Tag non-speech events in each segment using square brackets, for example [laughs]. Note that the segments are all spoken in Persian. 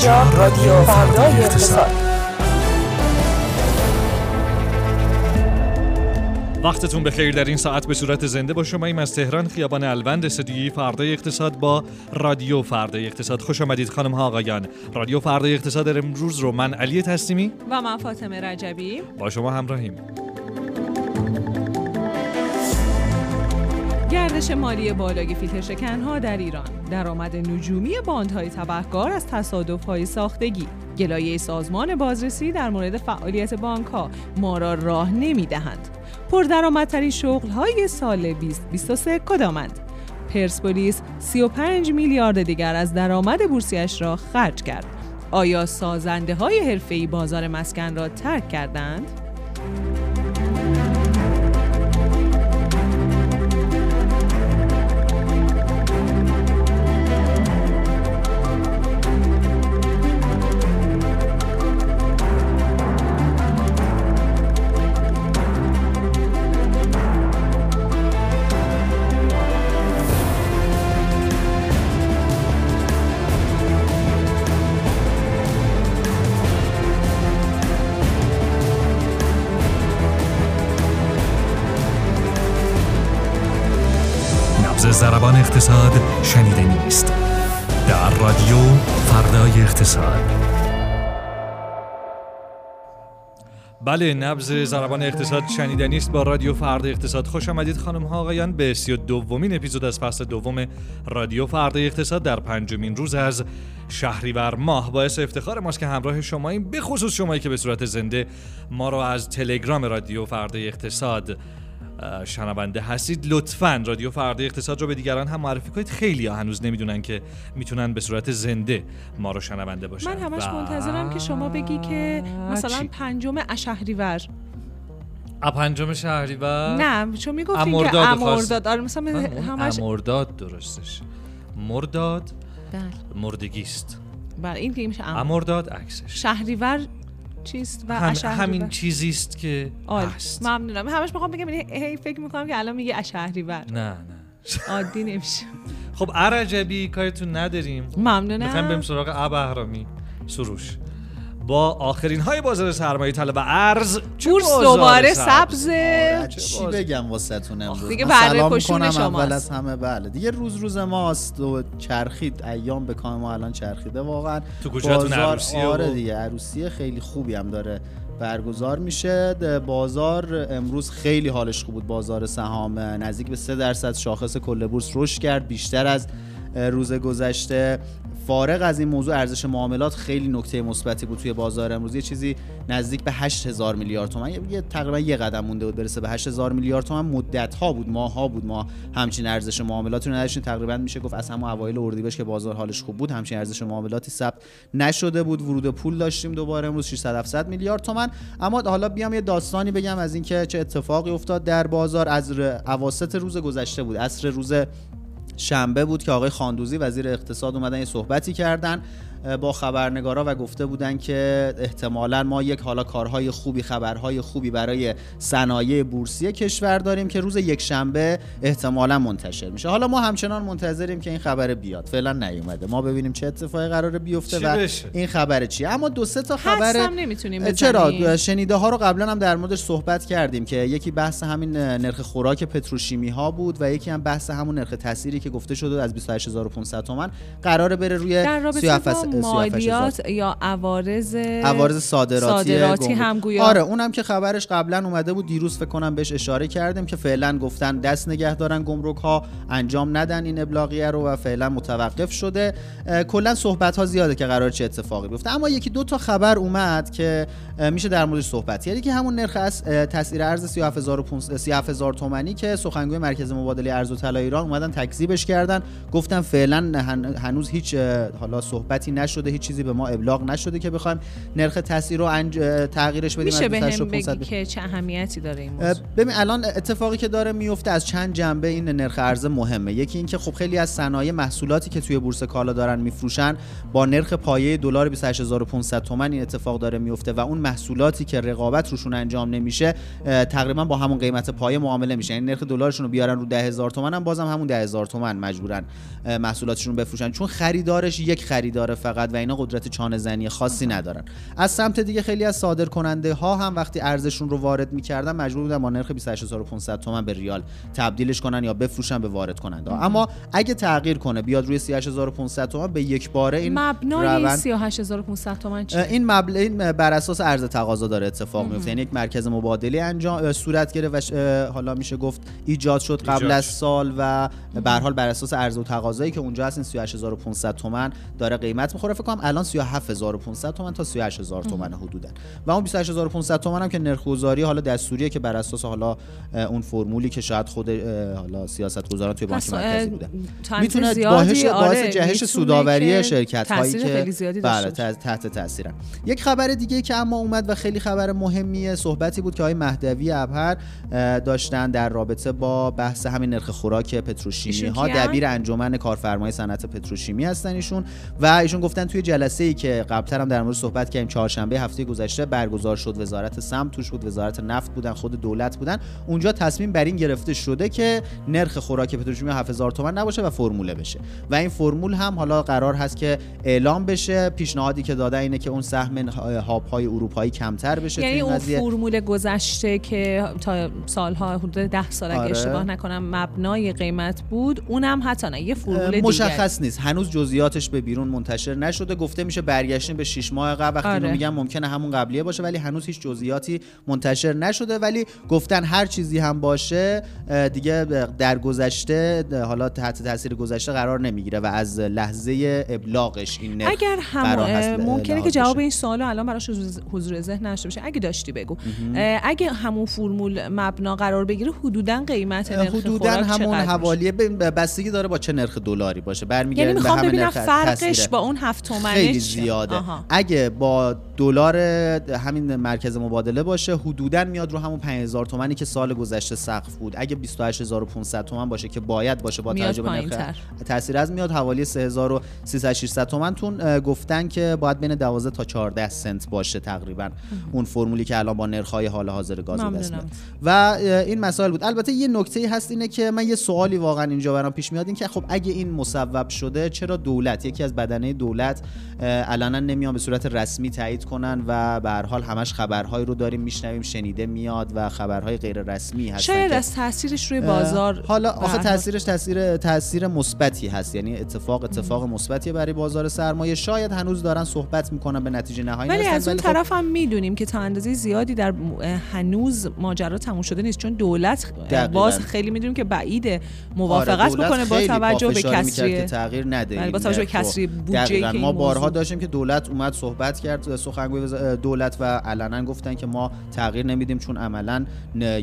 اینجا رادیو فردای اقتصاد. وقتتون بخیر. در این ساعت به صورت زنده با شما ایم از تهران خیابان الوند استودیوی فردای اقتصاد با رادیو فردای اقتصاد. خوش آمدید خانم ها آقایان. رادیو فردای اقتصاد امروز رو من علی تسلیمی و من فاطمه رجبی. با شما همراهیم. گردش مالی بالای فیلتر شکنها در ایران. درآمد نجومی باندهای تبهکار از تصادفهای ساختگی. گلایه سازمان بازرسی در مورد فعالیت بانک ها ما را راه نمی دهند پردرآمدترین شغل های سال 2023 کدامند؟ پرسپولیس 35 میلیارد دیگر از درآمد بورسیش را خرج کرد. آیا سازنده های حرفه‌ای بازار مسکن را ترک کردند؟ اقتصاد شنیده نیست. در رادیو فردای اقتصاد. بله نبز زربان اقتصاد شنیدنی است با رادیو فردا اقتصاد. خوش آمدید خانم ها آقایان به سی و دومین اپیزود از فصل دوم رادیو فردا اقتصاد در پنجمین روز از شهریور ماه. باعث افتخار ماست که همراه شماییم به خصوص شمایی که به صورت زنده ما را از تلگرام رادیو فردا اقتصاد شنونده هستید لطفا رادیو فردا اقتصاد رو به دیگران هم معرفی کنید. خیلی ها هنوز نمی‌دونن که می‌تونن به صورت زنده ما رو شنونده باشن. من همش و- منتظرم که شما بگی که مثلا چی؟ پنجم اشهریور. پنجم شهریور نه چون می‌گفتین که امرداد آره مثلا همش امرداد درستش. مرداد بله. مردگیست. بله این که میشه ام- امرداد عکسش. شهریور چیست و هم همین چیزی است که عالی. هست. ممنونم. همش می‌خوام بگم هی فکر می‌کنم که الان میگه اشهریور نه نه. عادی نمیشه. خب عرجبی کارتون نداریم. می‌خوایم بریم ممنونم سراغ ابهرامی سروش. با آخرین های بازار سرمایه طلب و ارز. بورس دوباره سبز؟ سبزه چی بگم واسهتون امروز؟ دیگه بره کنم شماست. اول از همه بله. دیگه روز روز ماست و چرخید ایام به کام ما الان چرخیده. واقعا تو کوچه‌تون بازار- عروسیه آره دیگه عروسی خیلی خوبی هم داره برگزار میشه. بازار امروز خیلی حالش خوب بود. بازار سهام نزدیک به 3 درصد شاخص کل بورس رشد کرد. بیشتر از روز گذشته. فارغ از این موضوع ارزش معاملات خیلی نکته مثبتی بود توی بازار امروز. یه چیزی نزدیک به 8000 میلیارد تومان یه- تقریبا یه قدم مونده بود برسه به 8000 میلیارد تومان مدت ها بود ماه ها بود. ما همچین ارزش معاملاتی رو نداشتیم. تقریبا میشه گفت از همون اوایل اردیبهشت که بازار حالش خوب بود همچین ارزش معاملاتی ثبت نشده بود. ورود پول داشتیم دوباره امروز 600 700 میلیارد تومان اما حالا بیام یه داستانی بگم از اینکه چه اتفاقی افتاد در بازار. از اواسط روز گذشته بود. عصر روز شنبه بود که آقای خاندوزی وزیر اقتصاد اومدن یه صحبتی کردن. با خبرنگارا و گفته بودن که احتمالا ما یک حالا کارهای خوبی خبرهای خوبی برای صنایع بورسی کشور داریم که روز یک شنبه احتمالا منتشر میشه. حالا ما همچنان منتظریم که این خبر بیاد. فعلا نیومده. ما ببینیم چه اتفاقی قراره بیفته و بشه؟ این خبر چیه. اما دو سه تا خبر هستم نمی‌تونیم چرا؟ شنیده ها رو قبلا هم در موردش صحبت کردیم که یکی بحث همین نرخ خوراک پتروشیمی ها بود و یکی هم بحث همون نرخ تأثیری که گفته شده از 28500 تومان قراره بره روی در رابطه 37 با 37 مالیات یا عوارض عوارض صادراتی. هم گویا آره اونم که خبرش قبلا اومده بود دیروز فکر کنم بهش اشاره کردیم که فعلا گفتن دست نگه دارن گمرک ها انجام ندن این ابلاغیه رو و فعلا متوقف شده. کلا صحبت ها زیاده که قرار چه اتفاقی بیفته. اما یکی دو تا خبر اومد که میشه در موردش صحبت کرد. که همون نرخ از تسعیر ارز 37500 37000 تومانی که سخنگوی مرکز مبادله ارز و طلا ایران اومدن تکذیبش کردن. گفتن فعلا هن- هنوز هیچ حالا صحبتی نشده هیچ چیزی به ما ابلاغ نشده که بخوایم نرخ تسعیر رو انج... تغییرش بدیم میشه به 28500 هم بگی که چه اهمیتی داره این موضوع؟ ببین الان اتفاقی که داره میفته از چند جنبه این نرخ ارز مهمه. یکی اینکه خب خیلی از صنایع محصولاتی که توی بورس کالا دارن میفروشن با نرخ پایه دلار 28500 تومان این اتفاق داره میفته و اون محصولاتی که رقابت روشون انجام نمیشه تقریبا با همون قیمت پایه معامله میشه. یعنی نرخ دلارشون رو بیارن رو 10000 تومان هم بازم همون 10000 تومان تومن مجبورن محصولاتشون رو بفروشن. چون خریدارش یک خریدار فقط. و اینا قدرت چانه زنی خاصی ندارن از سمت دیگه خیلی از صادر کننده ها هم وقتی ارزششون رو وارد می‌کردن مجبور بودن با نرخ 28500 تومن به ریال تبدیلش کنن یا بفروشن به وارد کننده ها. اما اگه تغییر کنه بیاد روی 38500 تومن به یک باره این مبنای روند 38500 تومان چیه؟ این مبلغ این بر اساس عرض تقاضا داره اتفاق میفته یعنی یک مرکز مبادله انجام صورت گرفت و ش- حالا میشه گفت ایجاد شد قبل ایجاد از. سال و به هر حال بر اساس عرض و تقاضایی که اونجا هست این 38500 تومن داره قیمت می‌خوره فکر کنم الان 37500 تومن تا 38000 تومن حدودا و اون 28500 تومن هم که نرخ گذاری حالا دستوریه که بر اساس حالا اون فرمولی که شاید خود حالا سیاستگزاران توی بانک مرکزی اندازه می‌تونه باعث باعث آره، جهش می‌تونه سوداوری شرکت هایی که بله. تحت- تاثیرن یک خبر دیگه که اما اومد و خیلی خبر مهمیه صحبتی بود که آقای مهدوی ابهر داشتن در رابطه با بحث همین نرخ خوراک پتروشیمی ها؟ دبیر انجمن کارفرمای صنعت پتروشیمی هستن ایشون و ایشون گفتن توی جلسه ای که قبلتر هم در مورد صحبت کردیم چهارشنبه هفته گذشته برگزار شد وزارت سمت توش بود وزارت نفت بودن خود دولت بودن. اونجا تصمیم بر این گرفته شده که نرخ خوراک پتروشیمی 7000 تومان نباشه و فرموله بشه. و این فرمول هم حالا قرار هست که اعلام بشه. پیشنهادی که داده اینه که اون سهم هاپ های اروپایی کمتر بشه یعنی اون قضیه. فرمول گذشته که تا سالها حدود ده سال اگه آره. اشتباه نکنم مبنای قیمت بود اونم حتی نه یه فرمول مشخص نیست. هنوز جزئیاتش به بیرون منتشر نشده گفته میشه برگشتیم به 6 ماه قبل وقتی آره. میگم ممکنه همون قبلیه باشه ولی هنوز هیچ جزئیاتی منتشر نشده ولی گفتن هر چیزی هم باشه دیگه در گذشته حالا تحت تاثیر گذشته قرار نمی‌گیره و از لحظه ابلاغش این نرخ اگر هم ممکنه که جواب. این سوالو الان براش حضور- ذهن نشته باشه اگه داشتی بگو اگه همون فرمول مبنا قرار بگیره حدودا قیمت نرخ حدودا همون؟ حوالی بستگی داره با چه نرخ دلاری باشه برمیگرده یعنی به می‌خوام ببینم فرقش. با اون هفت تومنه خیلی؟ زیاده آها. اگه با دلار همین مرکز مبادله باشه حدودا میاد رو همون 5000 تومانی که سال گذشته سقف بود اگه 28500 تومن باشه که باید باشه با توجه به. نرخ تاثیر از میاد حوالی 3300 600 تومن تون گفتن که باید بین 12 تا 14 سنت باشه تقریبا اون فرمولی که الان با نرخ‌های حال حاضر گاز. دست. و این مسائل بود البته یه نکته هست اینه که من یه سوالی واقعا اینجا برام پیش میاد این که خب اگه این مصوب شده چرا دولت یکی از بدنه دولت اه، علنا نمیان به صورت رسمی تایید کنن و به هر حال همش خبرهایی رو داریم میشنویم شنیده میاد و خبرهای غیر رسمی هستن شاید از تاثیرش روی بازار حالا آخه تاثیرش تاثیر تاثیر مثبتی هست یعنی اتفاق اتفاق مثبتی برای بازار سرمایه شاید هنوز دارن صحبت می‌کنن به نتیجه نهایی ولی از اون خب طرف هم می‌دونیم که تا اندازه زیادی در هنوز ماجرا تموم شده نیست چون دولت دقیقاً. باز خیلی می‌دونیم که بعیده موافقت آره، دولت بکنه با خیلی توجه به کسری تغییر نده بله، با توجه به. کسری بودجه‌ای دقیقاً. که ما بارها موضوع- داشتیم که دولت اومد صحبت کرد سخنگوی دولت و علنا گفتن که ما تغییر نمیدیم چون عملا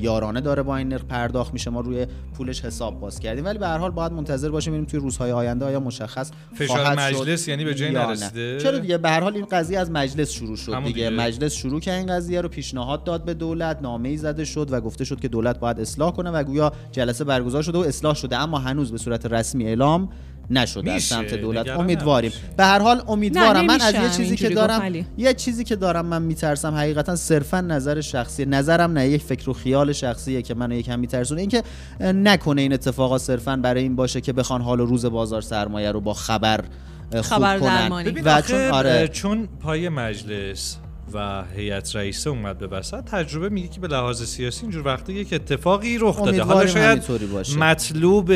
یارانه داره با این نرخ پرداخت میشه ما روی پولش حساب باز کردیم ولی به هر حال باید منتظر باشیم ببینیم توی روزهای آینده آیا مشخص فشار شد مجلس یعنی به نه. نرسیده؟ چرا دیگه به هر حال این قضیه از مجلس شروع شد دیگه. دیگه. مجلس شروع کرد این قضیه رو پیشنهاد داد به دولت نامه ای زده شد و گفته شد که دولت باید اصلاح کنه و گویا جلسه برگزار شده و اصلاح شده اما هنوز به صورت رسمی اعلام نشده از سمت دولت. امیدواریم. به هر حال امیدوارم. من از یه چیزی که دارم. یه چیزی که دارم من میترسم حقیقتا صرفا نظر شخصی نظرم نه یک فکر و خیال شخصیه که منو یکم میترسونه. اینکه نکنه این اتفاقا صرفا برای این باشه که بخوان حال و روز بازار سرمایه رو با خبر خوب خبر کنن. و آخه چون آره. چون پای مجلس و هیئت رئیسه اومد به وسط. تجربه میگه که به لحاظ سیاسی اینجور وقتی یک اتفاقی رخ داده. حالا شاید باشه. مطلوب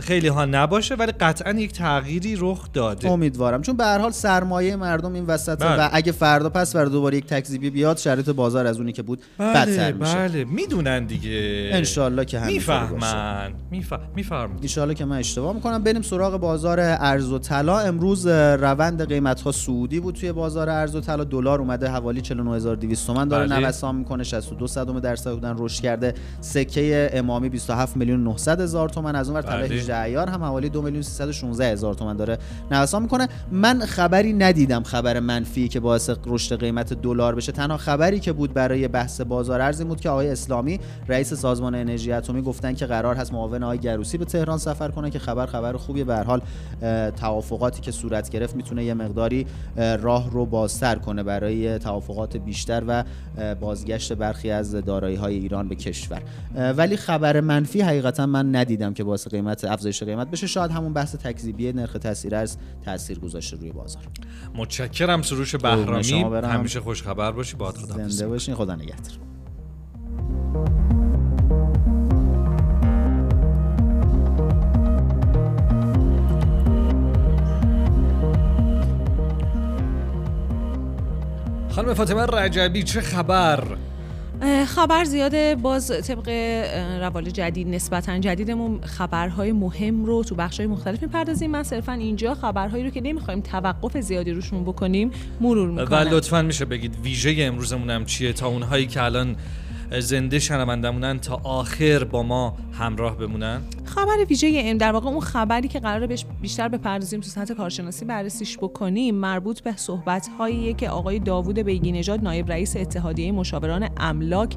خیلی ها نباشه ولی قطعا یک تغییری رخ داده. امیدوارم. چون به هر حال سرمایه مردم این وسط بله. و اگه فردا پس فردا دوباره یک تکذیبی بیاد شرایط بازار از اونی که بود بدتر میشه. بله. می‌دونن دیگه. انشالله که باشه. می‌فهمن. می‌فهمن ایشالا که من اشتباه می‌کنم. بریم سراغ بازار ارز و طلا. امروز روند قیمت ها سعودی بود توی بازار ارز و طلا. دلار اومده حوالی 49200 تومان داره بله. نوسان می‌کنه 62 صدم درصد بودن رشد کرده سکه امامی 27 میلیون 900 هزار تومان از اونور طلا بله. 18 عیار هم حوالی 2 میلیون 316 هزار تومان داره نوسان می‌کنه من خبری ندیدم خبر منفی که باعث رشد قیمت دلار بشه تنها خبری که بود برای بحث بازار ارز بود که آقای اسلامی رئیس سازمان انرژی اتمی گفتن که قرار هست معاون آقای گروسی به تهران سفر کنه که خبر خبر خوبیه به هر حال توافقاتی که صورت گرفت می‌تونه یه مقداری اه، راه رو بازتر کنه برای توافق توافقات بیشتر و بازگشت برخی از دارایی های ایران به کشور. ولی خبر منفی حقیقتا من ندیدم که باعث قیمت افزایش قیمت بشه. شاید همون بحث تکذیبی نرخ تاثیر از تاثیر گذاشته روی بازار. متشکرم. سروش بهرامی. همیشه خوش خبر باشی. با زنده باشین. خدا نگهدار. خانم فاطمه رجبی چه خبر؟ خبر زیاده. باز طبق روال جدید نسبتا جدیدمون خبرهای مهم رو تو بخشهای مختلف می‌پردازیم. من صرفا اینجا خبرهایی رو که نمی‌خوایم توقف زیادی روشون بکنیم مرور می‌کنم. و لطفا میشه بگید ویژه امروزمون هم چیه تا اونهایی که الان زنده شنوندمونن تا آخر با ما همراه بمونن؟ خبر ویژه ام در واقع اون خبری که قراره بهش بیشتر بپردازیم تو سطح کارشناسی بررسیش بکنیم مربوط به صحبت هایی که آقای داوود بیگی نژاد نایب رئیس اتحادیه مشاوران املاک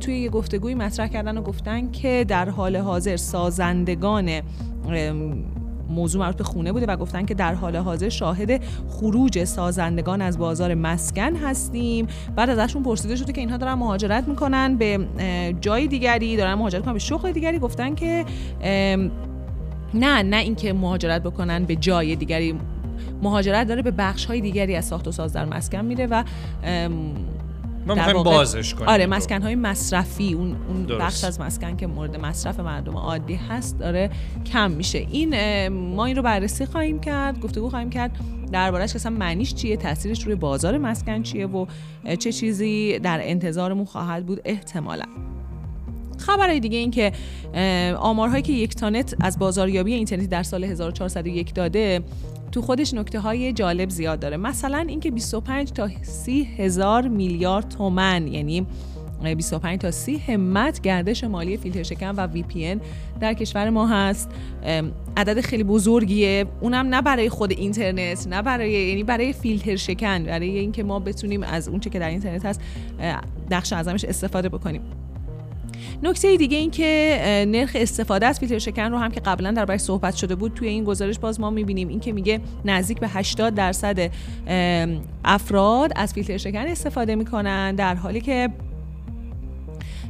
توی یه گفتگوی مطرح کردن و گفتن که در حال حاضر سازندگان موضوع مربوط به خونه بوده و گفتن که در حال حاضر شاهد خروج سازندگان از بازار مسکن هستیم. بعد ازشون پرسیده شده که اینها دارن مهاجرت می‌کنن به جای دیگری دارن مهاجرت می‌کنن به شغل دیگری. گفتن که نه نه اینکه مهاجرت بکنن به جای دیگری. مهاجرت داره به بخش های دیگری از ساخت و ساز در مسکن میره و ما می‌خوایم بازش کنیم آره مسکن های مصرفی اون, اون بخش از مسکن که مورد مصرف مردم عادی هست داره کم میشه. این ما این رو بررسی خواهیم کرد گفتگو خواهیم کرد دربارهش که اصلا معنیش چیه تاثیرش روی بازار مسکن چیه و چه چیزی در انتظارمون خواهد بود احتمالا. خبرهای دیگه این که آمارهایی که یک تانت از بازاریابی اینترنتی در سال 1401 داده تو خودش نکته های جالب زیاد داره. مثلا اینکه 25 تا 30 هزار میلیارد تومن یعنی 25 تا 30 همت گردش مالی فیلتر شکن و وی پی در کشور ما هست. عدد خیلی بزرگیه. اونم نه برای خود اینترنت نه برای یعنی برای فیلتر شکن برای اینکه ما بتونیم از اونچه که در اینترنت هست نقش اعظمش استفاده بکنیم. نکته دیگه این که نرخ استفاده از فیلتر شکن رو هم که قبلا در دربارش صحبت شده بود توی این گزارش باز ما می‌بینیم. این که میگه نزدیک به 80 درصد افراد از فیلتر شکن استفاده می‌کنن در حالی که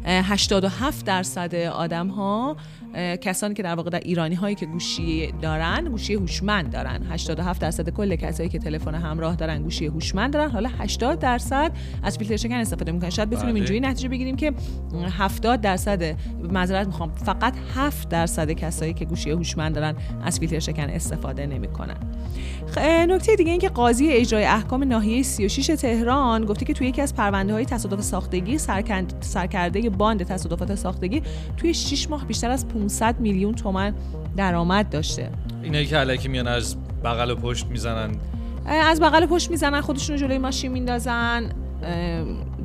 87 درصد آدم ها کسانی که در واقع در ایرانی هایی که گوشی دارن گوشی هوشمند دارن. 87 درصد کل کسایی که تلفن همراه دارن گوشی هوشمند دارن. حالا 80 درصد از فیلتر شکن استفاده می‌کنن. شاید بتونیم بله. اینجوری نتیجه بگیریم که 70 درصد معذرت می‌خوام فقط 7 درصد کسایی که گوشی هوشمند دارن از فیلتر شکن استفاده نمی‌کنن. نکته دیگه این که قاضی اجرای احکام ناحیه 36 تهران گفته که توی یکی از پرونده های تصادف ساختگی سرکرده باند تصادفات ساختگی توی 6 ماه بیشتر از 500 میلیون تومن درآمد داشته. اینایی که علکی میان از بغل و پشت می‌زنن. از بغل و پشت می‌زنن خودشون جلوی ماشین میندازن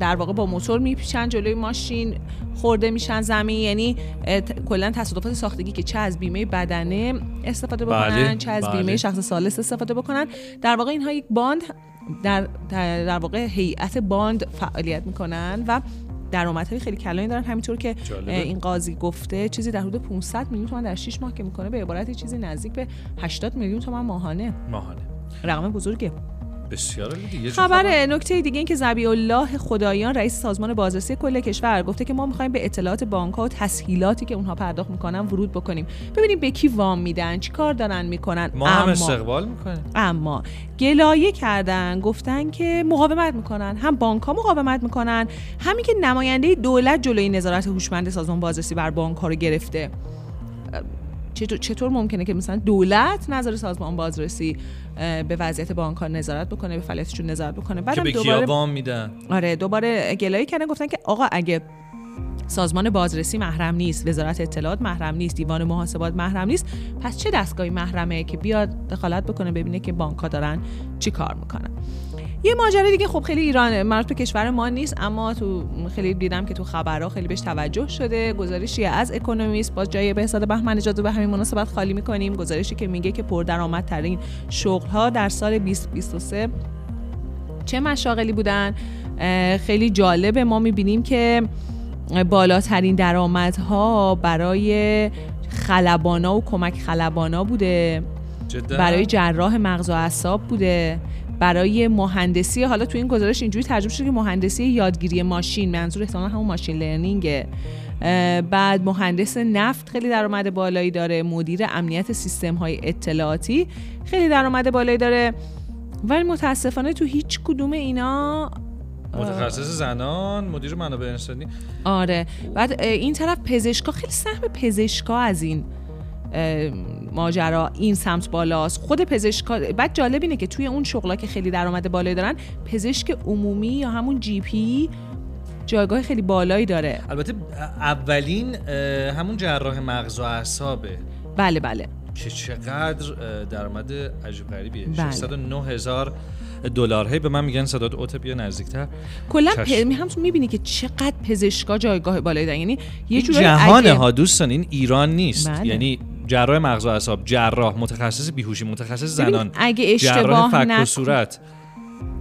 در واقع با موتور میپیچن جلوی ماشین خورده میشن زمین یعنی کلا تصادفات ساختگی که چه از بیمه بدنه استفاده بکنن بله، چه از بیمه بله. شخص سالس استفاده بکنن. در واقع اینها یک باند در در واقع هیئت باند فعالیت می‌کنن و درآمدهای خیلی کلانی دارن. همینطور که جالبه. این قاضی گفته چیزی در حدود 500 میلیون تومان در 6 ماه که می‌کنه به عبارت چیزی نزدیک به 80 میلیون تومان ماهانه. ماهانه. رقم بزرگه. بسیار دیگه خبر نکته دیگه این که زبی الله خدایان رئیس سازمان بازرسی کل کشور گفته که ما می‌خوایم به اطلاعات بانک ها و تسهیلاتی که اونها پرداخت می‌کنن ورود بکنیم. ببینیم به کی وام میدن چی کار دارن می‌کنن. ما هم استقبال می‌کنیم. اما گلایه کردن گفتن که مقاومت می‌کنن. هم بانک ها مقاومت می‌کنن همین که نماینده دولت جلوی نظارت هوشمند سازمان بازرسی بر بانک ها رو گرفته. چطور, ممکنه که مثلا دولت نظر سازمان بازرسی به وضعیت بانک نظارت بکنه به فعالیتشون نظارت بکنه؟ بعدم که به دوباره وام میدن. آره دوباره گلایه کردن گفتن که آقا اگه سازمان بازرسی محرم نیست وزارت اطلاعات محرم نیست دیوان محاسبات محرم نیست پس چه دستگاهی محرمه که بیاد دخالت بکنه ببینه که بانک دارن چی کار می‌کنن؟ یه ماجرا دیگه خب خیلی ایران مربوط به کشور ما نیست اما تو خیلی دیدم که تو خبرها خیلی بهش توجه شده. گزارشی از اکونومیست با جای به حساب بهمن نژاد به همین مناسبت خالی می‌کنیم. گزارشی که میگه که پردرآمدترین شغل ها در سال 2023 چه مشاغلی بودن؟ خیلی جالبه. ما می‌بینیم که بالاترین درآمدها برای خلبانا و کمک خلبانا بوده. جدا. برای جراح مغز و اعصاب بوده. برای مهندسی حالا تو این گزارش اینجوری ترجمه شده که مهندسی یادگیری ماشین منظور احتمالا همون ماشین لرنینگه بعد مهندس نفت خیلی درآمد بالایی داره مدیر امنیت سیستم های اطلاعاتی خیلی درآمد بالایی داره. ولی متاسفانه تو هیچ کدوم اینا متخصص زنان مدیر منابع انسانی. آره. بعد این طرف پزشکا خیلی سهم پزشکا از این ماجرا این سمت بالاست. خود پزشکا بعد جالب اینه که توی اون شغلا که خیلی درآمد بالایی دارن پزشک عمومی یا همون جی پی جایگاه خیلی بالایی داره. البته اولین همون جراح مغز و اعصابه. بله بله. که چقدر درآمد عجیب غریبیه. بله. 609 هزار دلار. هی به من میگن صدات اوت بیا نزدیکتر. کلا چشم. پ... هم تو می‌بینی که چقدر پزشکا جایگاه بالایی دارن. یعنی یه جورایی جهانه اگه- ها دوستان این ایران نیست. بله. یعنی جراح مغز و اعصاب جراح متخصص بیهوشی متخصص زنان اگه جراح اشتباه فک و نکن- صورت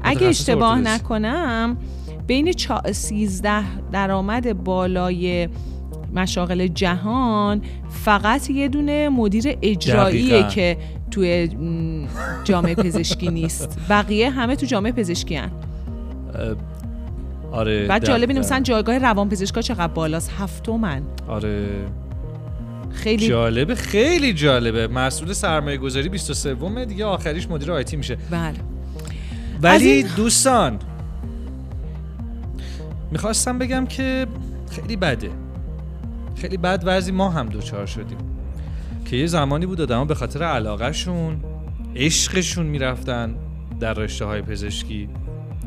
اگه اشتباه. نکنم بین چا... 13 درآمد بالای مشاغل جهان فقط یه دونه مدیر اجراییه دقیقاً. که توی جامعه پزشکی نیست [laughs] بقیه همه تو جامعه پزشکی هن. آره بعد جالب اینه. مثلا جایگاه روان پزشکا چقدر بالاست هفتمن آره خیلی جالبه خیلی جالبه. مسئول سرمایه گذاری 23 دیگه آخریش مدیر آیتی میشه. بله. ولی این- دوستان می‌خواستم بگم که خیلی بده. خیلی بد وضعی ما هم دوچار شدیم. که یه زمانی بود آدما به خاطر علاقهشون عشقشون می‌رفتن در رشته های پزشکی.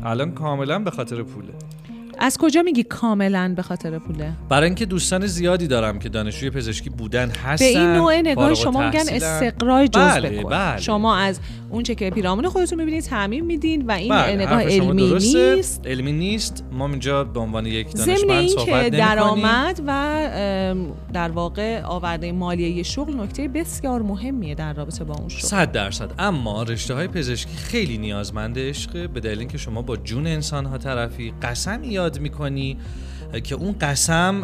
الان کاملا به خاطر پوله. از کجا میگی کاملا به خاطر پوله برای اینکه دوستان زیادی دارم که دانشجوی پزشکی بودن هستن به این نوع نگاه شما میگن. استقرای جزء بله، بله. شما از اون چه که پیرامون خودتون می‌بینید تعمیم میدین و این بله، نگاه علمی. نیست علمی نیست ما اینجا به عنوان یک دانشمند صحبت که. درآمد و در واقع آورده مالیه شغل نکته بسیار مهمیه در رابطه با اون شغل صد درصد اما رشته های پزشکی خیلی نیازمند عشقه به دلیل اینکه شما با جون انسان ها طرفی قسم یاد می‌کنی که اون قسم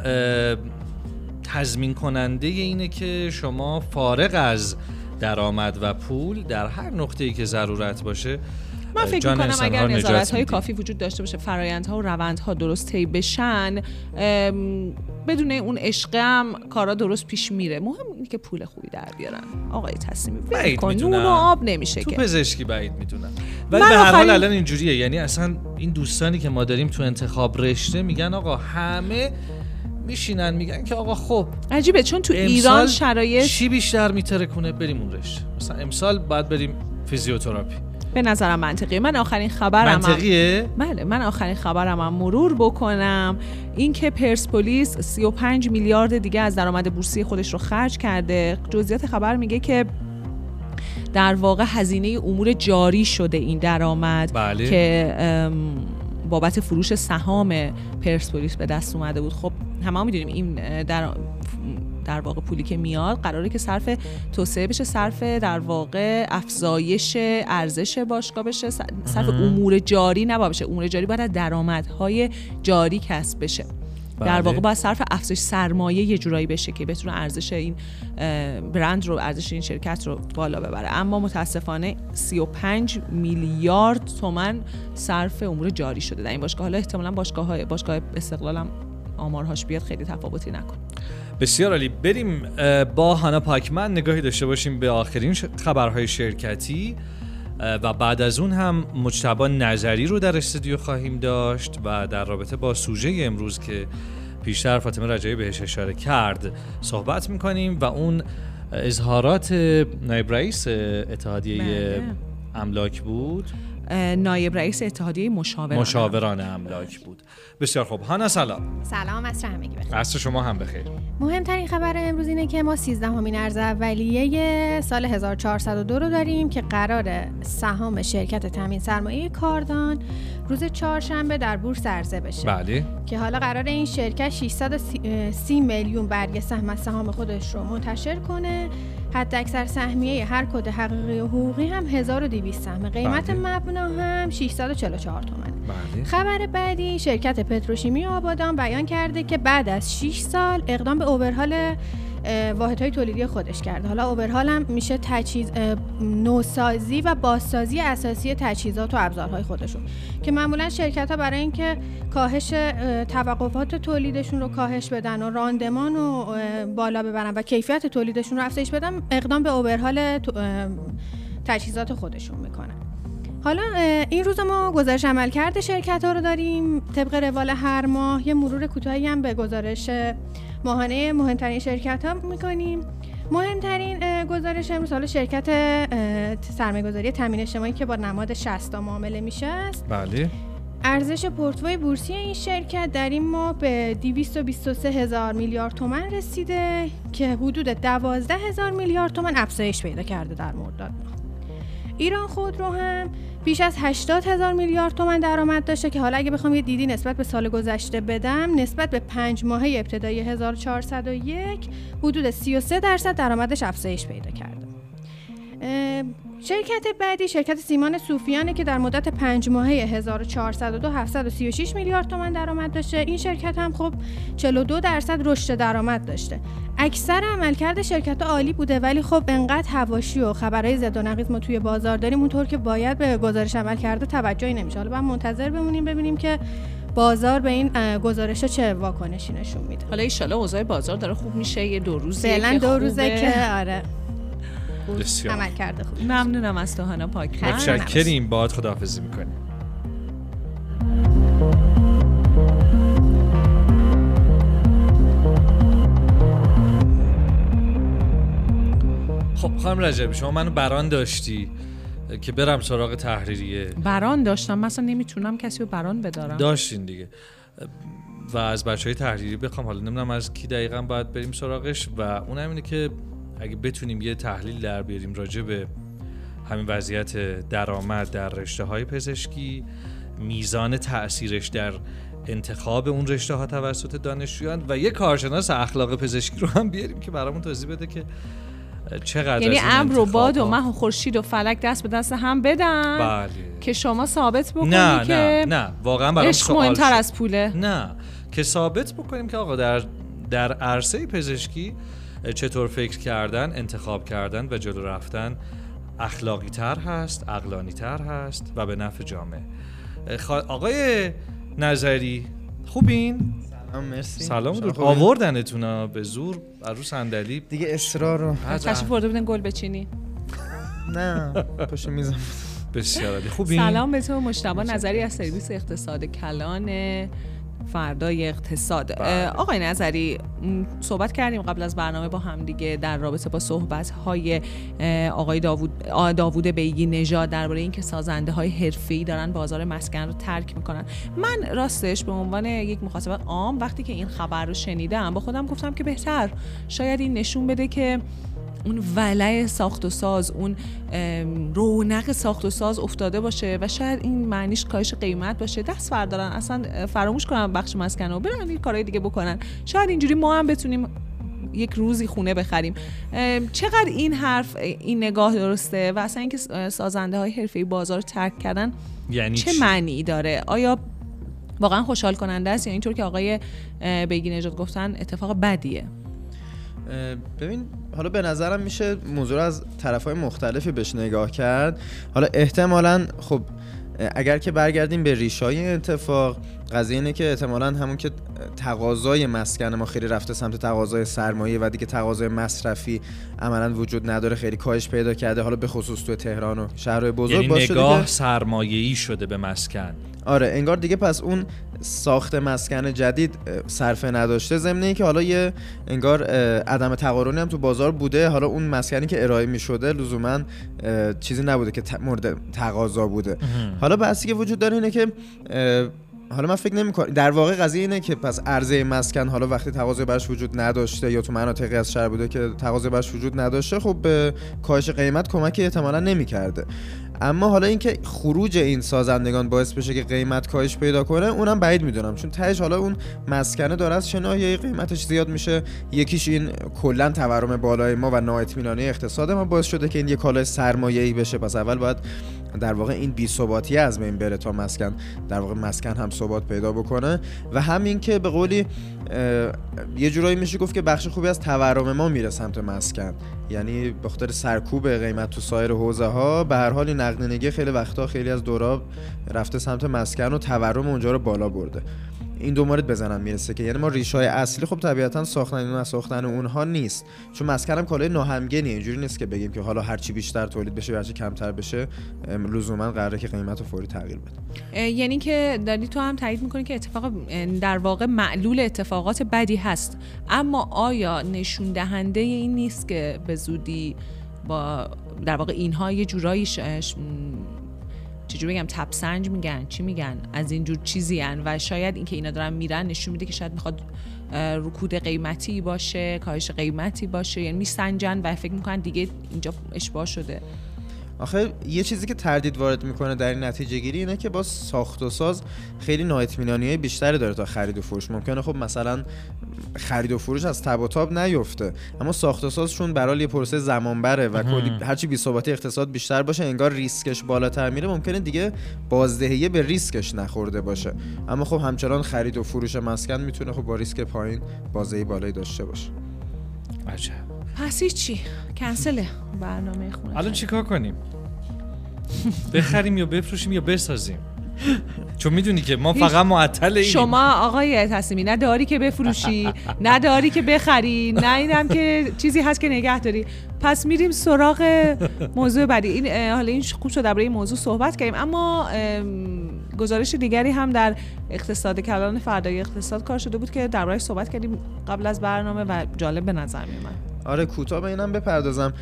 تضمین کننده اینه که شما فارغ از درآمد و پول در هر نقطه ای که ضرورت باشه من فکر می‌کنم اگر نظارت های. کافی وجود داشته باشه فرایندها و روندها درست طی بشن بدون اون عشق هم کارا درست پیش میره. مهم اینه که پول خوبی در بیارن. آقای تصمیمی بعید می‌دونم. و آب نمیشه تو که. پزشکی بعید می‌دونم. ولی به هر حال الان اینجوریه. یعنی اصلا این دوستانی که ما داریم تو انتخاب رشته میگن آقا همه میشینن میگن که آقا خب عجیبه چون تو ایران شرایط چی بیشتر میترکونه بریم اون رشته مثلا امسال باید بریم فیزیوتراپی. به نظرم منطقیه. من آخرین خبرم هم- منطقیه؟ بله من آخرین خبرم هم مرور بکنم. اینکه پرسپولیس 35 میلیارد دیگه از درآمد بورسی خودش رو خرج کرده. جزئیات خبر میگه که در واقع هزینه امور جاری شده این درآمد بله. که بابت فروش سهام پرسپولیس به دست اومده بود. خب همه می‌دونیم این در در واقع پولی که میاد قراره که صرف توسعه بشه صرف در واقع افزایش ارزش باشگاه بشه صرف امور جاری نباید بشه امور جاری باید درآمدهای جاری کسب بشه. در بله. واقع باید صرف افزایش سرمایه یه جورایی بشه که بتونه ارزش این برند رو ارزش این شرکت رو بالا ببره. اما متاسفانه 35 میلیارد تومن صرف امور جاری شده در این باشگاه. حالا احتمالاً باشگاه های باشگاه استقلالم آمارهاش بیاد خیلی تفاوتی نکن بسیار عالی. بریم با هانا پاکمن. نگاهی داشته باشیم به آخرین خبرهای شرکتی. و بعد از اون هم مجتبا نظری رو در استودیو خواهیم داشت و در رابطه با سوژه امروز که پیشتر فاطمه رجایی بهش اشاره کرد صحبت می‌کنیم و اون اظهارات نایب رئیس اتحادیه بله. املاک بود نایب رئیس اتحادیه مشاوران مشاوران املاک بود. بسیار خوب. هانا سلام. سلام عصر همگی بخیر. عصر شما هم بخیر. مهمترین خبر امروز اینه که ما 13 همین ارز اولیه سال 1402 رو داریم که قرار سهام شرکت تامین سرمایه کاردان روز چهارشنبه در بورس عرضه بشه. بله. که حالا قرار این شرکت 630 میلیون برگ سهم از سهام خودش رو منتشر کنه. حد اکثر سهمیه هر کد حقیقی و حقوقی هم 1200 سهم. قیمت بله. مبنا هم 644 تومنه بله. خبر بعدی شرکت پتروشیمی آبادان بیان کرده که بعد از 6 سال اقدام به اوورهال واحد های تولیدی خودش کرده. حالا اوورهال هم میشه تجهیز نوسازی و بازسازی اساسی تجهیزات و ابزارهای خودشون. که معمولا شرکت ها برای اینکه کاهش توقفات تولیدشون رو کاهش بدن و راندمان رو بالا ببرن و کیفیت تولیدشون رو افزایش بدن اقدام به اوورهال تجهیزات خودشون می‌کنن. حالا این روز ما گزارش عمل کرده شرکت ها رو داریم. طبق روال هر ماه یه مرور کوتاهی هم به گزارش ماهانه مهمترین شرکت ها می‌کنیم. مهمترین گزارش امروز حالا شرکت سرمایه‌گذاری تامین اجتماعی که با نماد 60 معامله میشه است. بله. ارزش پورتفوی بورسی این شرکت در این ماه به 223 هزار میلیارد تومن رسیده که حدود 12 هزار میلیارد تومن افزایش پیدا کرده در مرداد ایران خود رو هم بیش از 80 هزار میلیارد تومن درآمد داشته که حالا اگه بخوام یه دیدی نسبت به سال گذشته بدم نسبت به پنج ماهه ابتدایی 1401 حدود 33 درصد درآمدش افزایش پیدا کرده. شرکت بعدی شرکت سیمان صوفیانه که در مدت پنج ماهه 1402 736 میلیارد تومان درآمد داشته. این شرکت هم خب 42 درصد رشد درآمد داشته. اکثر عملکرد شرکت عالی بوده ولی خب انقدر هواشی و خبرهای زد و نقیض ما توی بازار داریم اونطور که باید به گزارش عمل کرده توجهی نمیشه. حالا باید منتظر بمونیم ببینیم که بازار به این گزارش چه واکنشی نشون میده. حالا ان اوضاع بازار داره خوب میشه یه دو روزه فعلا دو روزه که آره. بسیار. عمل کرده خوب ممنونم از توهانا پاک. متشکریم. باهات خداحافظی می‌کنیم. خب خانم رجبی شما منو بران داشتی که برم سراغ تحریریه. بران داشتم. مثلا نمی‌تونم کسی رو بران بدارم. داشتین دیگه. و از بچه های تحریری بخوام حالا نمی‌دونم از کی دقیقا باید بریم سراغش. و اون همینه که اگه بتونیم یه تحلیل در بیاریم راجع به همین وضعیت درآمد در رشته های پزشکی میزان تاثیرش در انتخاب اون رشته ها توسط دانشجویان و یه کارشناس اخلاق پزشکی رو هم بیاریم که برامون توضیح بده که چقدر یعنی امر و باد و مه و خورشید و فلک دست به دست هم بدن بله. که شما ثابت بکنی نه که نه نه. واقعا برام مهمتر از پوله. نه. که ثابت بکنیم که آقا در در عرصه پزشکی چطور فکر کردن انتخاب کردن و جلو رفتن اخلاقی تر هست اقلانی تر هست و به نفع جامعه. آقای نظری خوبین؟ سلام مرسی. سلام درود آوردنتونا به زور رو صندلی. دیگه اصرار رو تشریف برده بودن گل بچینی. نه پشت میزم بسیار خوبین؟ سلام به تو مشتبه نظری از سرویس اقتصاد کلان. فردای اقتصاد بله. آقای نظری صحبت کردیم قبل از برنامه با هم دیگه در رابطه با صحبت های آقای داوود داوود بیگی نژاد درباره اینکه سازنده های حرفه‌ای دارن بازار مسکن رو ترک می‌کنن من راستش به عنوان یک مخاطب عام وقتی که این خبر رو شنیدم با خودم گفتم که بهتر شاید این نشون بده که اون ولع ساخت و ساز اون رونق ساخت و ساز افتاده باشه و شاید این معنیش کاهش قیمت باشه. دست بردارن اصلا فراموش کنن بخش مسکن و برن این کارهای دیگه بکنن. شاید اینجوری ما هم بتونیم یک روزی خونه بخریم. چقدر این حرف این نگاه درسته و اصلا اینکه سازنده های حرفه بازار ترک کردن یعنی چه معنی داره؟ آیا واقعا خوشحال کننده است یا اینطور که آقای بیگی نجات گفتن اتفاق بدیه؟ ببین حالا به نظرم میشه موضوع از طرف های مختلفی بهش نگاه کرد. حالا احتمالا خب اگر که برگردیم به ریشای اتفاق قضیه اینه که احتمالا همون که تقاضای مسکن ما خیلی رفته سمت تقاضای سرمایه و دیگه تقاضای مصرفی عملا وجود نداره خیلی کاهش پیدا کرده حالا به خصوص تو تهران و شهرهای بزرگ یعنی نگاه سرمایه‌ای شده به مسکن. آره انگار دیگه پس اون ساخت مسکن جدید صرفه نداشته. ضمن که حالا یه انگار عدم تقارنی هم تو بازار بوده. حالا اون مسکنی که ارائه می شده لزوما چیزی نبوده که مورد تقاضا بوده. حالا بحثی که وجود داره اینه که حالا من فکر نمی کنم در واقع قضیه اینه که پس عرضه مسکن حالا وقتی تقاضای برش وجود نداشته یا تو مناطقی از شهر بوده که تقاضای برش وجود نداشته خب به کاهش قیمت کمکی احتمالا نمی‌کرده. اما حالا اینکه خروج این سازندگان باعث بشه که قیمت کاهش پیدا کنه اونم بعید می‌دونم. چون تهش حالا اون مسکنه داره از شناهی قیمتش زیاد میشه یکیش این کلا تورم بالای ما و نااطمینانی اقتصاد ما باعث شده که این یه کالای سرمایه‌ای بشه. پس اول باید در واقع این بی ثباتی از بین بره تا مسکن در واقع مسکن هم ثبات پیدا بکنه. و همین که به قولی یه جورایی میشه گفت که بخش خوبی از تورم ما میره سمت مسکن. یعنی به خاطر سرکوب قیمت تو سایر حوزه ها به هر حال نقدینگی خیلی وقتا خیلی از دورا رفته سمت مسکن و تورم اونجا رو بالا برده. این دو مورد بزنم می‌رسه که یعنی ما ریشای اصلی خب طبیعتا ساختن ساختن اونها نیست. چون مسکن هم کالای ناهمگنی اینجوری نیست که بگیم که حالا هرچی بیشتر تولید بشه هرچی کمتر بشه لزوما قراره که قیمت رو فوری تغییر بده. یعنی که داری تو هم تایید می‌کنی که اتفاق در واقع معلول اتفاقات بدی هست. اما آیا نشون دهنده این نیست که به زودی با در واقع اینها یه جورایی چجوری بگم تبسنج میگن. چی میگن؟ از اینجور چیزی هن و شاید اینکه اینا دارن میرن نشون میده که شاید می‌خواد رکود قیمتی باشه کاهش قیمتی باشه. یعنی میسنجن و فکر می‌کنن دیگه اینجا اشباه شده. آخه یه چیزی که تردید وارد می‌کنه در این نتیجه گیری اینه که با ساخت و ساز خیلی نااطمینانی های بیشتری داره تا خرید و فروش. ممکنه خب مثلا خرید و فروش از تب و تاب نیفته اما ساخت و ساز چون برای یه پروسه زمان بره و کلی هرچی بی ثباتی اقتصاد بیشتر باشه انگار ریسکش بالاتر میره. ممکنه دیگه بازدهی به ریسکش نخورده باشه. اما خب همچنان خرید و فروش مسکن می‌تونه خب با ریسک پایین بازدهی بالایی داشته باشه. عجب. پس چی. کنسله برنامه خونه الان چیکار کنیم؟ بخریم یا بفروشیم یا بسازیم؟ چون می‌دونی که ما فقط معطل این شما آقای تصمیمی نه داری که بفروشی نه داری که بخری نه اینم که چیزی هست که نگه داری. پس میریم سراغ موضوع بعدی. این حالا این خوب شد درباره این موضوع صحبت کردیم. اما ام، گزارش دیگری هم در اقتصاد کلان فردای اقتصاد کار شده بود که دربارهش صحبت کردیم قبل از برنامه و جالب به نظر میومد آره کوتاه به اینم بپردازم.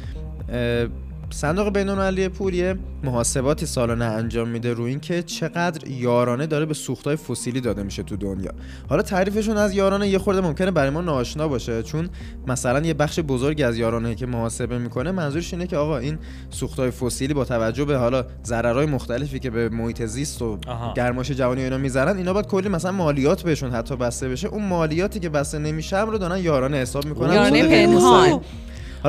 صندوق بین‌المللی پول یه محاسباتی سالانه انجام میده روی اینکه چقدر یارانه داره به سوختهای فسیلی داده میشه تو دنیا حالا تعریفشون از یارانه یه خورده ممکنه برای ما ناآشنا باشه چون مثلا یه بخش بزرگی از یارانه که محاسبه می‌کنه منظورش اینه که آقا این سوختهای فسیلی با توجه به حالا ضررهای مختلفی که به محیط زیست و آها. گرمایش جهانی و اینا می‌ذارن اینا باید کلی مثلا مالیات بهشون حتی بسته بشه اون مالیاتی که بسته نمیشه رو دارن یارانه حساب می‌کنن یارانه پنهان.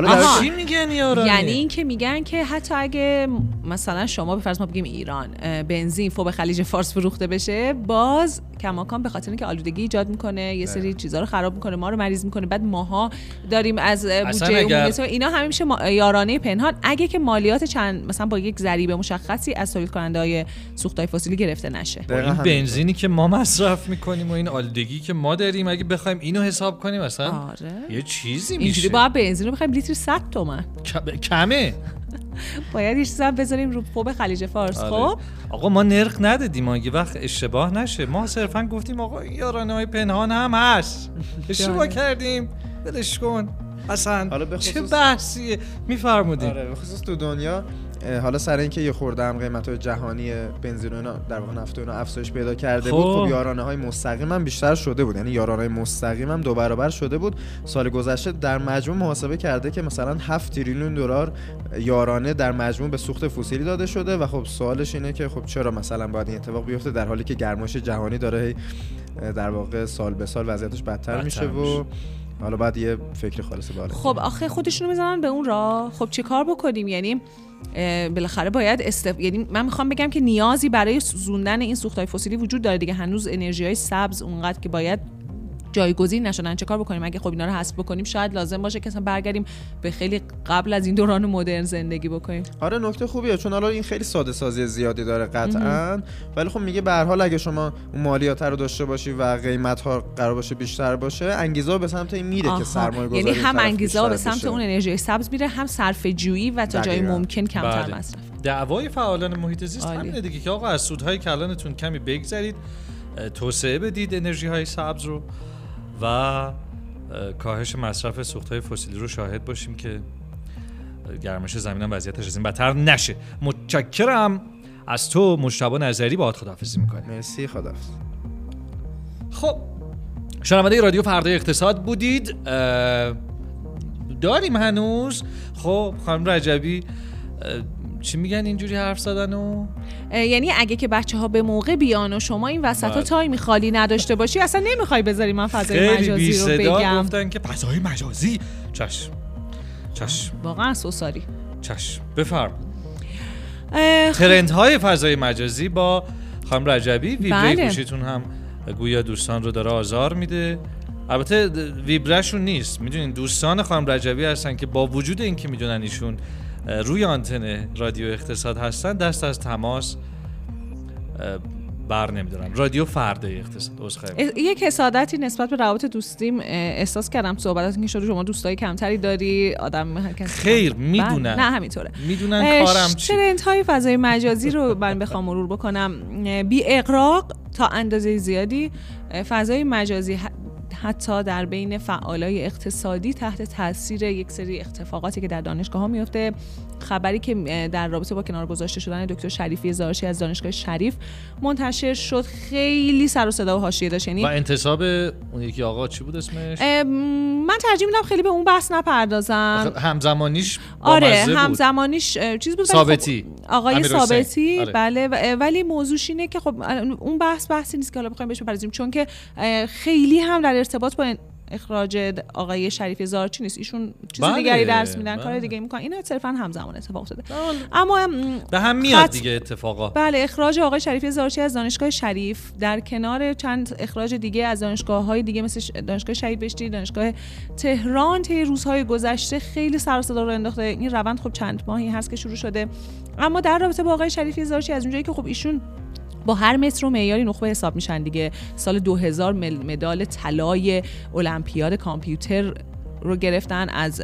حالا چی میگن یارانه یعنی اینکه میگن که حتی اگه مثلا شما به فرض ما بگیم ایران بنزین فوق خلیج فارس فروخته بشه باز کماکان به خاطر اینکه آلودگی ایجاد می‌کنه یه سری چیزا رو خراب می‌کنه ما رو مریض می‌کنه بعد ماها داریم از بودجه اگر- اینا همه میشه ما- یارانه پنهان. اگه که مالیات چند مثلا با یک ضریب مشخصی از تولید کننده های سوختهای فسیلی گرفته نشه. با این. بنزینی که ما مصرف می‌کنیم و این آلودگی که ما داریم اگه بخوایم اینو حساب کنیم اصلا آره. یه چیزی اینجوری میشه. باید بنزین رو بخوایم لیتر 100 تومن. کم- کمه. [laughs] باید یه چیزی هم بذاریم رو فوق خلیج فارس آره. خب؟ آقا ما نرخ ندادیم یه وقت اشتباه نشه. ما صرفا گفتیم آقا یارانه های پنهان هم هست. [laughs] اشتباه. کردیم. ولش کن. اصلا به چه خصوص- بحثیه. میفرمودیم آره خصوص تو دنیا حالا سر اینکه یه خورده هم قیمت های جهانی بنزین و اینا در واقع نفت و اینا افزایش پیدا کرده بود خب. خب یارانه های مستقیم هم بیشتر شده بود یعنی یارانه های مستقیم هم دو برابر شده بود سال گذشته در مجموع محاسبه کرده که مثلا 7 تریلیون دلار یارانه در مجموع به سوخت فسیلی داده شده و خب سوالش اینه که خب چرا مثلا باید این اتفاق بیفته در حالی که گرمایش جهانی داره در واقع سال به سال وضعیتش بدتر, بدتر میشه و. حالا بعد یه فکر خالص بالا. خب آخه خودشونو می‌زنن به اون راه. خب چه کار بکنیم؟ یعنی بالاخره باید استف... یعنی من می‌خوام بگم که نیازی برای سوزوندن این سوختهای فسیلی وجود داره دیگه. هنوز انرژی های سبز اونقدر که باید جایگزین نشدن چه کار بکنیم اگه خب اینا رو حذف بکنیم شاید لازم باشه که برگردیم به خیلی قبل از این دوران مدرن زندگی بکنیم آره نکته خوبیه چون حالا این خیلی ساده سازی زیادی داره قطعا ولی خب میگه به هر حال اگه شما اون مالیات رو داشته باشی و قیمت ها قرار باشه بیشتر باشه انگیزه به سمت این میره آها. که سرمایه گذاری یعنی هم انگیزه به سمت اون انرژی سبز میره هم صرفه جویی و تا جای. ممکن کمتر بله. مصرف دعوای فعالان محیط زیست. همینه دیگه که آقا از سودهای کلانتون کمی بگذرید توسعه بدید انرژی های سبز رو و اه، کاهش مصرف سوخت های فسیلی رو شاهد باشیم که اه، گرمایش زمین هم وضعیتش از این بدتر نشه. متشکرم. از تو مشتبه نظری با خداحافظی می‌کنیم. مرسی خدا خب شنونده رادیو فردای اقتصاد بودید. داریم هنوز. خب خانم رجبی چی میگن اینجوری حرف زدن و؟ یعنی اگه که بچه ها به موقع بیان و شما این وسط ها بله. تایمی خالی نداشته باشی اصلا نمی‌خوای بذاری من فضای خیلی مجازی رو بگم. گفتن که فضای مجازی. چشم چشم واقعا سوساری. چشم بفرم. اه، ترند های فضای مجازی با خانم رجبی. ویبره بله. گوشیتون هم گویا دوستان رو داره آزار میده. البته ویبرشون نیست. می‌دونین دوستان خانم رجبی هستن که با وجود اینکه می‌دونن ایشون روی آنتن رادیو اقتصاد هستن دست از تماس بر نمیدارن رادیو فردا اقتصاد یک حسادتی نسبت به روابط دوستیم احساس کردم صحبت که شروع شما دوستای کمتری داری آدم خیر، بله، می‌دونن. نه همینطوره. می‌دونن کارم چی. ترنت های فضای مجازی رو من بخوام مرور بکنم. بی اقراق تا اندازه زیادی فضای مجازی حتی در بین فعالای اقتصادی تحت تاثیر یک سری اتفاقاتی که در دانشگاه ها میفته خبری که در رابطه با کنار گذاشته شدن دکتر شریفی زارشی از دانشگاه شریف منتشر شد خیلی سر و صدا و حاشیه داشت یعنی و انتصاب اون یکی آقا چی بود اسمش من ترجیح میدم خیلی به اون بحث نپردازم همزمانیش آره. همزمانیش چیز بود ثابتی. خب آقای. ثابتی آره. بله ولی موضوعش اینه که خب اون بحث بحثی نیست که حالا بخوایم بهش بپردازیم چون که خیلی هم در ارتباط با اخراج آقای شریف زارچی نیست؟ ایشون چیز بله، دیگری درس میدن کار بله. دیگه می‌کنن. اینا صرفا همزمان اتفاق افتاده. اما ام، به هم میاد خط- دیگه اتفاقا. بله اخراج آقای شریفی زارچی از دانشگاه شریف؟ در کنار چند اخراج دیگه از دانشگاه های دیگه مثل دانشگاه شهید بهشتی دانشگاه تهران طی روزهای گذشته خیلی سر صدا رو انداخته. این روند خب چند ماهی هست که شروع شده. اما در رابطه با آقای شریفی زارچی از اونجایی که خب ایشون با هر متر و معیاری نخبه حساب میشن دیگه. سال 2000 مل- مدال طلای المپیاد کامپیوتر رو گرفتن از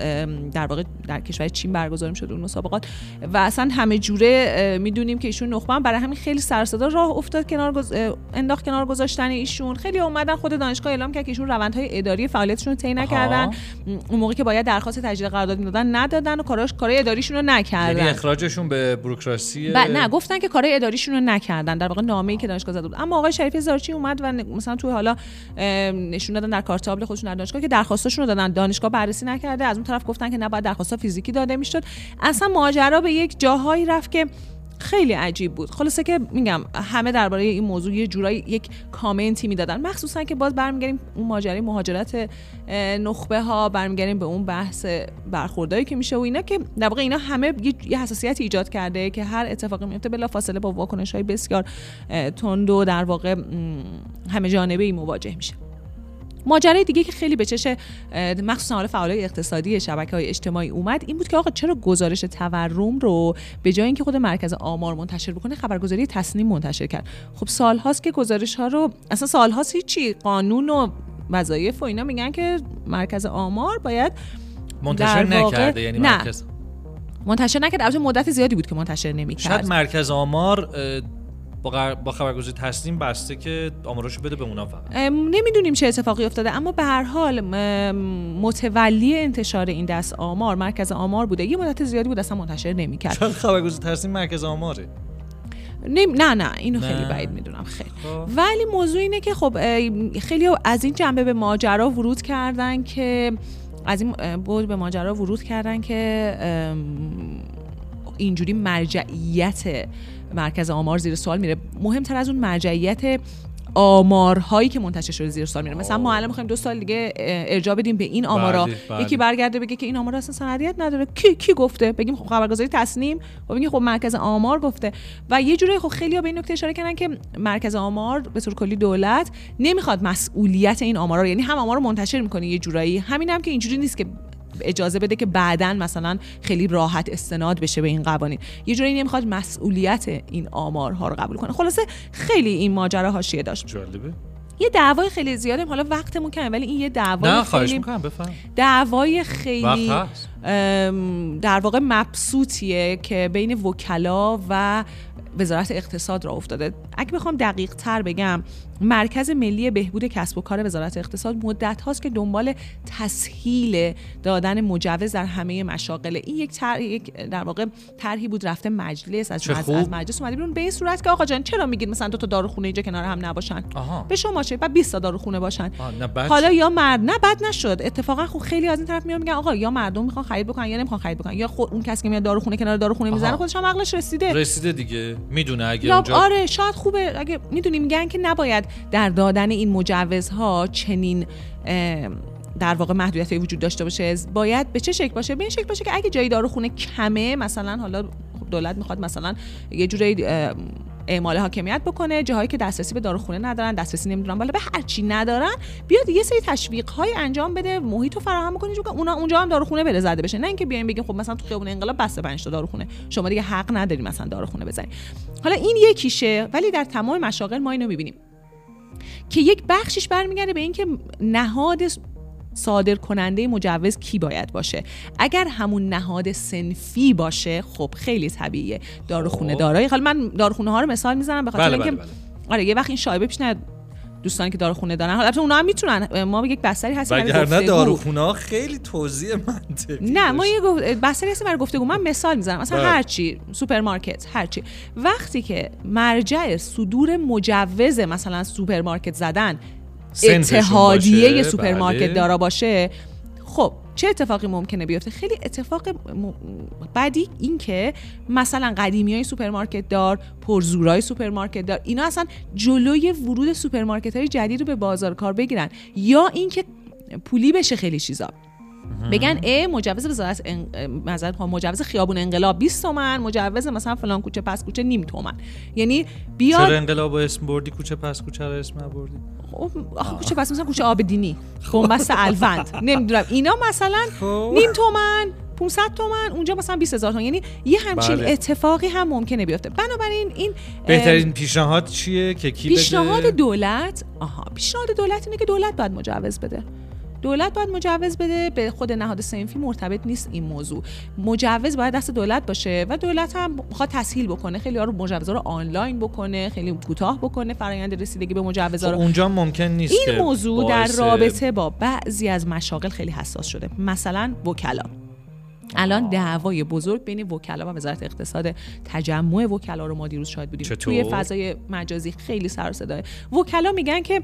در واقع در کشور چین برگزار می‌شد اون مسابقات. و اصلا همه جوره می‌دونیم که ایشون نخبه برای همین خیلی سر و صدا راه افتاد کنار گز... انداخت کنار گذاشتن ایشون. خیلی اومدن خود دانشگاه اعلام کرد که ایشون روندهای اداری فعالیتشون رو طی نکردن. اون موقعی که باید درخواست تجدید قرارداد می‌دادن ندادن و کاراش کارهای اداریشون رو یعنی نکردن اخراجشون به بروکراسی ب... نه گفتن که کارهای اداریشون رو نکردن. در واقع نامه‌ای که دانشگاه زده بود. اما آقای شریفی زارچی اومد و مثلا توی حالا نشون دادن در کارتابل خودشون در دانشگاه که درخواستاشون رو دادن. دانشگاه بررسی نکرده. از اون طرف گفتن که نباید درخواست فیزیکی داده می‌شد. اصلا ماجرا به یک جاهایی رفت که خیلی عجیب بود. خلاصه که میگم همه درباره این موضوع یه جورایی یک کامنتی می‌دادن. مخصوصا که باز برمیگردیم اون ماجرای مهاجرت نخبه ها برمیگردیم به اون بحث برخوردایی که میشه و اینا که در واقع اینا همه یه- حساسیت ایجاد کرده که هر اتفاقی میفته بلا فاصله با واکنش های بسیار تند و در واقع همه جانبه ای مواجه میشه. ماجرای دیگه که خیلی به چش مخصوصا حالا فعالای اقتصادی شبکه های اجتماعی اومد این بود که آقا چرا گزارش تورم رو به جای اینکه خود مرکز آمار منتشر بکنه خبرگزاری تصنیم منتشر کرد. خب سالهاست که گزارش ها رو اصلا سالهاست هیچی قانون و وظایف و اینا میگن که مرکز آمار باید منتشر نکرده یعنی نه. مرکز منتشر نکرد البته مدت زیادی بود که منتشر نمی‌کرد. شاید مرکز آمار با, قر- با خبرگزاری تصمیم بسته که آماراشو بده به اونا فقط. نمی‌دونیم چه اتفاقی افتاده اما به هر حال متولی انتشار این دست آمار مرکز آمار بوده. یه مدت زیادی بود اصلا منتشر نمی‌کرد. شاید خبرگزاری تصمیم مرکز آماره؟ نمی... نه نه اینو نه. خیلی بعید می‌دونم خیلی. خب. ولی موضوع اینه که خب خیلی از این جنبه به ماجرا ورود کردن که از این بود به ماجرا ورود کردن که اینجوری مرجعیت مرکز آمار زیر سوال میره. مهمتر از اون مرجعیت آمارهایی که منتشر شده زیر سوال میره. مثلا ما الان می‌خوایم دو سال دیگه ارجاع بدیم به این آمارا. بله، بله. یکی برگرده بگه که این آمارا اصلا سندیت نداره. کی کی گفته؟ بگیم خب خبرگزاری تصنیم. و بگیم خب مرکز آمار گفته. و یه جوری خب خیلی به این نکته اشاره کردن که مرکز آمار به طور کلی دولت نمی‌خواد مسئولیت این آمارا رو یعنی هم آمار رو منتشر می‌کنه یه جورایی همین هم که اینجوری نیست که اجازه بده که بعدا مثلا خیلی راحت استناد بشه به این قوانین. یه جوری نمی‌خواد مسئولیت این آمارها رو قبول کنه. خلاصه خیلی این ماجرا حاشیه داشت. جالبه. یه دعوای خیلی زیاده حالا وقتمون کمه ولی این یه دعوای خیلی دعوای خیلی در واقع مبسوطیه که بین وکلا و وزارت اقتصاد را افتاده. اگه بخوام دقیق تر بگم مرکز ملی بهبود کسب و کار وزارت اقتصاد مدت هاست که دنبال تسهیل دادن مجوز در همه مشاغل. این یک, تر... یک در واقع طرحی بود رفته مجلس از. از مجلس اومده بیرون. به این صورت که آقا جان چرا میگید مثلا دو تا داروخونه اینجا کنار هم نباشن؟ آها. به شما چه؟ بعد 20 تا داروخونه باشن. حالا یا مرد نه بد نشد. اتفاقا خب خیلی از این طرف میان میگن آقا یا مردم می‌خوان خرید بکنن یا نمی‌خوان خرید بکنن. یا خود اون کسی که میاد داروخونه کنار داروخونه می‌زنه آها. خودش هم عقلش رسیده. رسیده دیگه. می‌دونه اگه اونجا آره شاید خوبه. اگه می‌دونی میگن که نباید. در دادن این مجوزها چنین در واقع محدودیت وجود داشته باشه. باید به چه شکل باشه؟ به این شکل باشه که اگه جای داروخونه کمه مثلا حالا خب دولت می‌خواد مثلا یه جوری اعمال حاکمیت بکنه جاهایی که دسترسی به داروخونه ندارن دسترسی نمی‌دونن بالا به هر چی ندارن بیاد یه سری تشویق های انجام بده محیط رو فراهم بکنه چون اونا اونجا هم داروخونه بره زده بشه. نه اینکه بیایم بگیم خب مثلا تو خیابون انقلاب بسته 5 تا داروخونه شما دیگه حق نداری مثلا داروخونه بزنی حالا این یکیشه ولی در تمام مشاغل ما اینو می‌بینیم. که یک بخشش برمیگرده به اینکه نهاد صادر کننده مجوز کی باید باشه اگر همون نهاد سنفی باشه خب خیلی طبیعیه داروخونه خب. دارایی حالا من داروخونه ها رو مثال می‌زنم به خاطر بله اینکه بله بله. آره یه وقت این شایبه پیش نیاد دوستانی که داروخونه دارن حالا البته اونا هم می‌تونن ما یک بستری هستیم برای گفتگو. داروخونه ها خیلی توضیح منطقی نه ما. یه گفت- بستری هستیم برای گفتگو من مثال می‌زنم مثلا بله. هر چی سوپرمارکت هر چی وقتی که مرجع صدور مجوز مثلا سوپرمارکت زدن اتحادیه سوپرمارکت بله. دارا باشه خب چه اتفاقی ممکنه بیفته؟ خیلی اتفاق م... بعدی این که مثلا قدیمی های سوپرمارکت دار پرزورای سوپرمارکت دار اینا اصلا جلوی ورود سوپرمارکت های جدید رو به بازار کار بگیرن یا اینکه پولی بشه خیلی چیزا. بگن ای مجوز وزارت ان... مجوز خیابون انقلاب 20 تومن مجوز مثلا فلان کوچه پس کوچه نیم تومن. یعنی بیاد چرا انقلاب اسم بردی؟ کوچه پس کوچه رو اسم نبردی؟ خب، آخه کوچه پس مثلا کوچه آبدینی بنبست [laughs] الوند. نمی‌دونم. اینا مثلا خب. نیم تومن 500 تومن اونجا مثلا 20 هزار تومن. یعنی یه همچین بله. اتفاقی هم ممکنه بیفته. بنابراین این بهترین پیشنهاد چیه که کی پیشنهاد بده دولت آها پیشنهاد دولت اینه که دولت باید مجوز بده. دولت باید مجوز بده. به خود نهاد صنفی مرتبط نیست این موضوع. مجوز باید دست دولت باشه و دولت هم می‌خواد تسهیل بکنه. خیلی ها رو مجوزا رو آنلاین بکنه خیلی کوتاه بکنه فرآیند رسیدگی به مجوزا رو. اونجا ممکن نیست این موضوع در رابطه با بعضی از مشاغل خیلی حساس شده. مثلا وکلا. الان دعوای بزرگ بین وکلا و وزارت اقتصاد تجمع وکلا رو ما دیروز شاهد بودیم. چطور؟ توی فضای مجازی خیلی سر و صداه. وکلا میگن که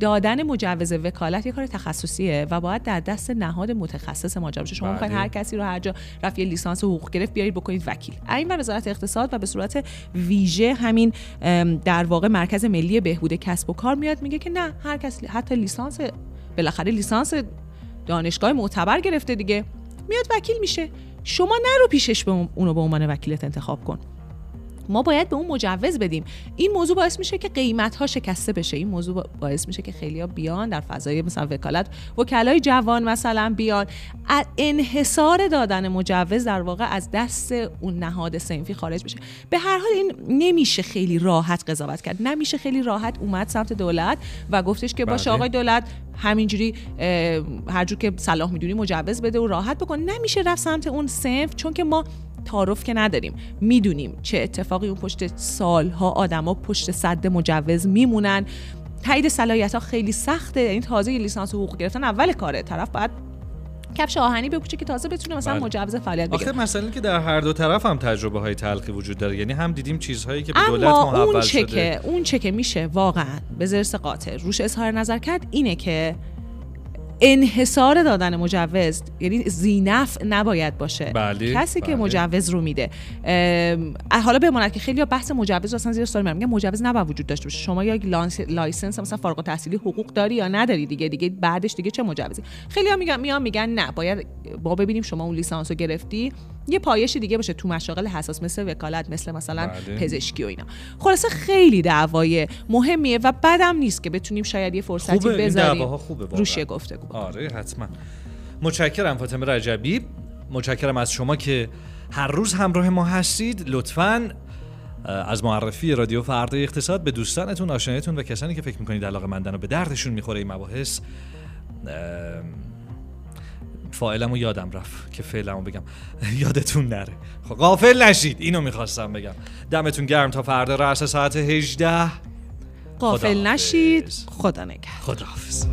دادن مجوز وکالت یه کار تخصصیه و باید در دست نهاد متخصص ماجرا باشه شما بله. می‌خواین هر کسی رو هر جا رفت یه لیسانس حقوق گرفت بیارید بکنید وکیل. این بر وزارت اقتصاد و به صورت ویژه همین در واقع مرکز ملی بهبود کسب و کار میاد میگه که نه هر کس حتی لیسانس بالاخره لیسانس دانشگاه معتبر گرفته دیگه. میاد وکیل میشه. شما نرو پیشش به اون- اونو به عنوان وکیلت انتخاب کن. ما باید به اون مجوز بدیم. این موضوع باعث میشه که قیمت ها شکسته بشه. این موضوع با- باعث میشه که خیلی بیان در فضای مثلا وکالت وکلای جوان مثلا بیان. انحصار دادن مجوز در واقع از دست اون نهاد صنفی خارج بشه. به هر حال این نمیشه خیلی راحت قضاوت کرد. نمیشه خیلی راحت اومد سمت دولت و گفتش که باشه بله. آقای دولت همینجوری اه، هر جور که صلاح می‌دونی مجوز بده و راحت بکن. نمیشه رفت سمت اون صنف چون که ما تعارف که نداریم. می‌دونیم چه اتفاقی اون پشت سالها آدما پشت صد مجوز میمونن. تایید صلاحیت ها خیلی سخته یعنی تازه یه لیسانس حقوق گرفتن اول کاره طرف باید کفش آهنی بپوشه که تازه بتونه مثلا بله. مجوز فعالیت بگیره. آخه مثلا که در هر دو طرف هم تجربه های تلخی وجود داره. یعنی هم دیدیم چیزهایی که به دولت اما محول اون چه شده. که اون چه که میشه واقعا به ضرس قاطع روش اظهار نظر کرد اینه که انحصار دادن مجوز یعنی ذینفع نباید باشه. بله، کسی که بله. مجوز رو میده. حالا بماند که خیلی بحث مجوز اصلا زیر سوال میگن مجوز نباید وجود داشته باشه. شما یا یک لیسانس مثلا فارغ التحصیلی حقوق داری یا نداری دیگه دیگه بعدش دیگه چه مجوزی؟ خیلی میگن میان میگن نه باید با ببینیم شما اون لیسانس رو گرفتی. یه پایش دیگه باشه تو مشاغل حساس مثل وکالت مثل مثلا بله. پزشکی و اینا. خلاصه خیلی دعوای مهمیه و بدم نیست که بتونیم شاید یه فرصتی خوبه بذاریم خوبه. روش گفتگو آره حتما. متشکرم فاطمه رجبی. متشکرم از شما که هر روز همراه ما هستید. لطفاً از معرفی رادیو فردا اقتصاد به دوستانتون آشنایتون و کسانی که فکر می‌کنید علاقه مندن و به دردشون می‌خوره این مباحث فاعلمو یادم رفت که فعلمو بگم. [laughs] یادتون نره. خب غافل نشید. اینو می‌خواستم بگم. دمتون گرم تا فردا رأس ساعت 18 قافل خداحافظ. نشید. خدا نگهدار. خداحافظ.